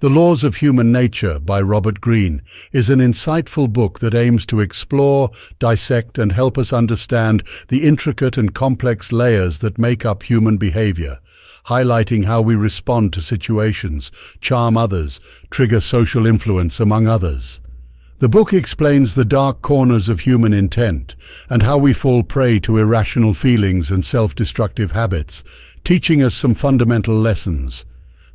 The Laws of Human Nature by Robert Greene is an insightful book that aims to explore, dissect and help us understand the intricate and complex layers that make up human behavior, highlighting how we respond to situations, charm others, trigger social influence, among others. The book explains the dark corners of human intent and how we fall prey to irrational feelings and self-destructive habits, teaching us some fundamental lessons.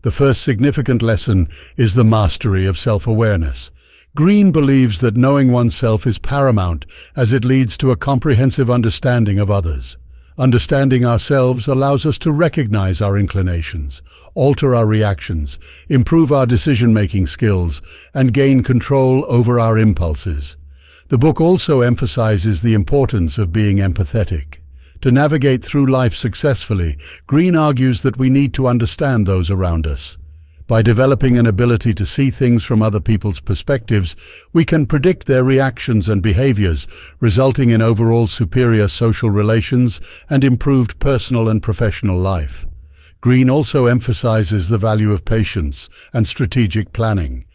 The first significant lesson is the mastery of self-awareness. Greene believes that knowing oneself is paramount as it leads to a comprehensive understanding of others. Understanding ourselves allows us to recognize our inclinations, alter our reactions, improve our decision-making skills, and gain control over our impulses. The book also emphasizes the importance of being empathetic. To navigate through life successfully, Greene argues that we need to understand those around us. By developing an ability to see things from other people's perspectives, we can predict their reactions and behaviors, resulting in overall superior social relations and improved personal and professional life. Greene also emphasizes the value of patience and strategic planning.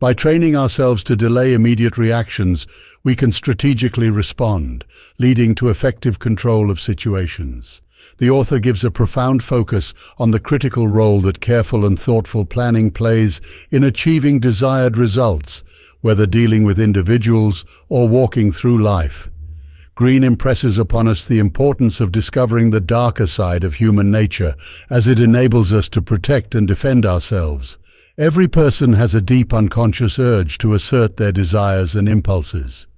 By training ourselves to delay immediate reactions, we can strategically respond, leading to effective control of situations. The author gives a profound focus on the critical role that careful and thoughtful planning plays in achieving desired results, whether dealing with individuals or walking through life. Greene impresses upon us the importance of discovering the darker side of human nature as it enables us to protect and defend ourselves. Every person has a deep unconscious urge to assert their desires and impulses.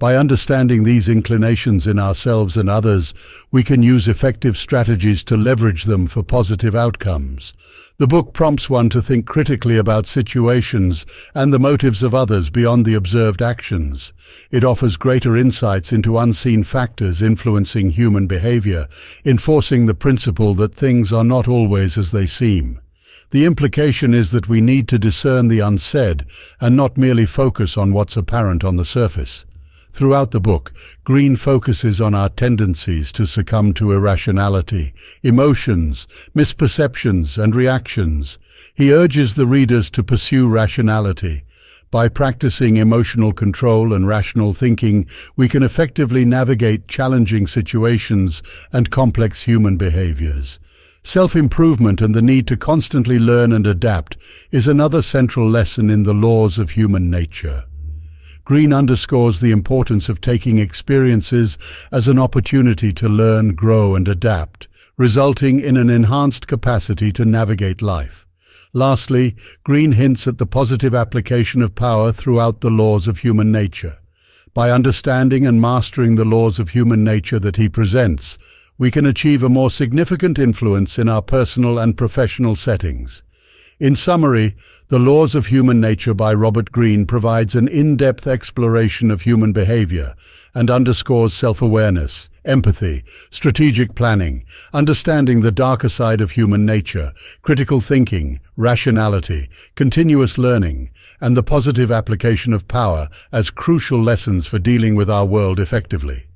By understanding these inclinations in ourselves and others, we can use effective strategies to leverage them for positive outcomes. The book prompts one to think critically about situations and the motives of others beyond the observed actions. It offers greater insights into unseen factors influencing human behavior, enforcing the principle that things are not always as they seem. The implication is that we need to discern the unsaid and not merely focus on what's apparent on the surface. Throughout the book, Greene focuses on our tendencies to succumb to irrationality, emotions, misperceptions and reactions. He urges the readers to pursue rationality. By practicing emotional control and rational thinking, we can effectively navigate challenging situations and complex human behaviors. Self-improvement and the need to constantly learn and adapt is another central lesson in the laws of human nature. Greene underscores the importance of taking experiences as an opportunity to learn, grow and adapt, resulting in an enhanced capacity to navigate life. Lastly, Greene hints at the positive application of power throughout the laws of human nature. By understanding and mastering the laws of human nature that he presents, we can achieve a more significant influence in our personal and professional settings. In summary, The Laws of Human Nature by Robert Greene provides an in-depth exploration of human behavior and underscores self-awareness, empathy, strategic planning, understanding the darker side of human nature, critical thinking, rationality, continuous learning, and the positive application of power as crucial lessons for dealing with our world effectively.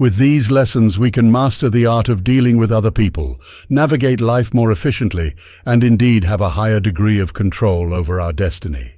With these lessons, we can master the art of dealing with other people, navigate life more efficiently, and indeed have a higher degree of control over our destiny.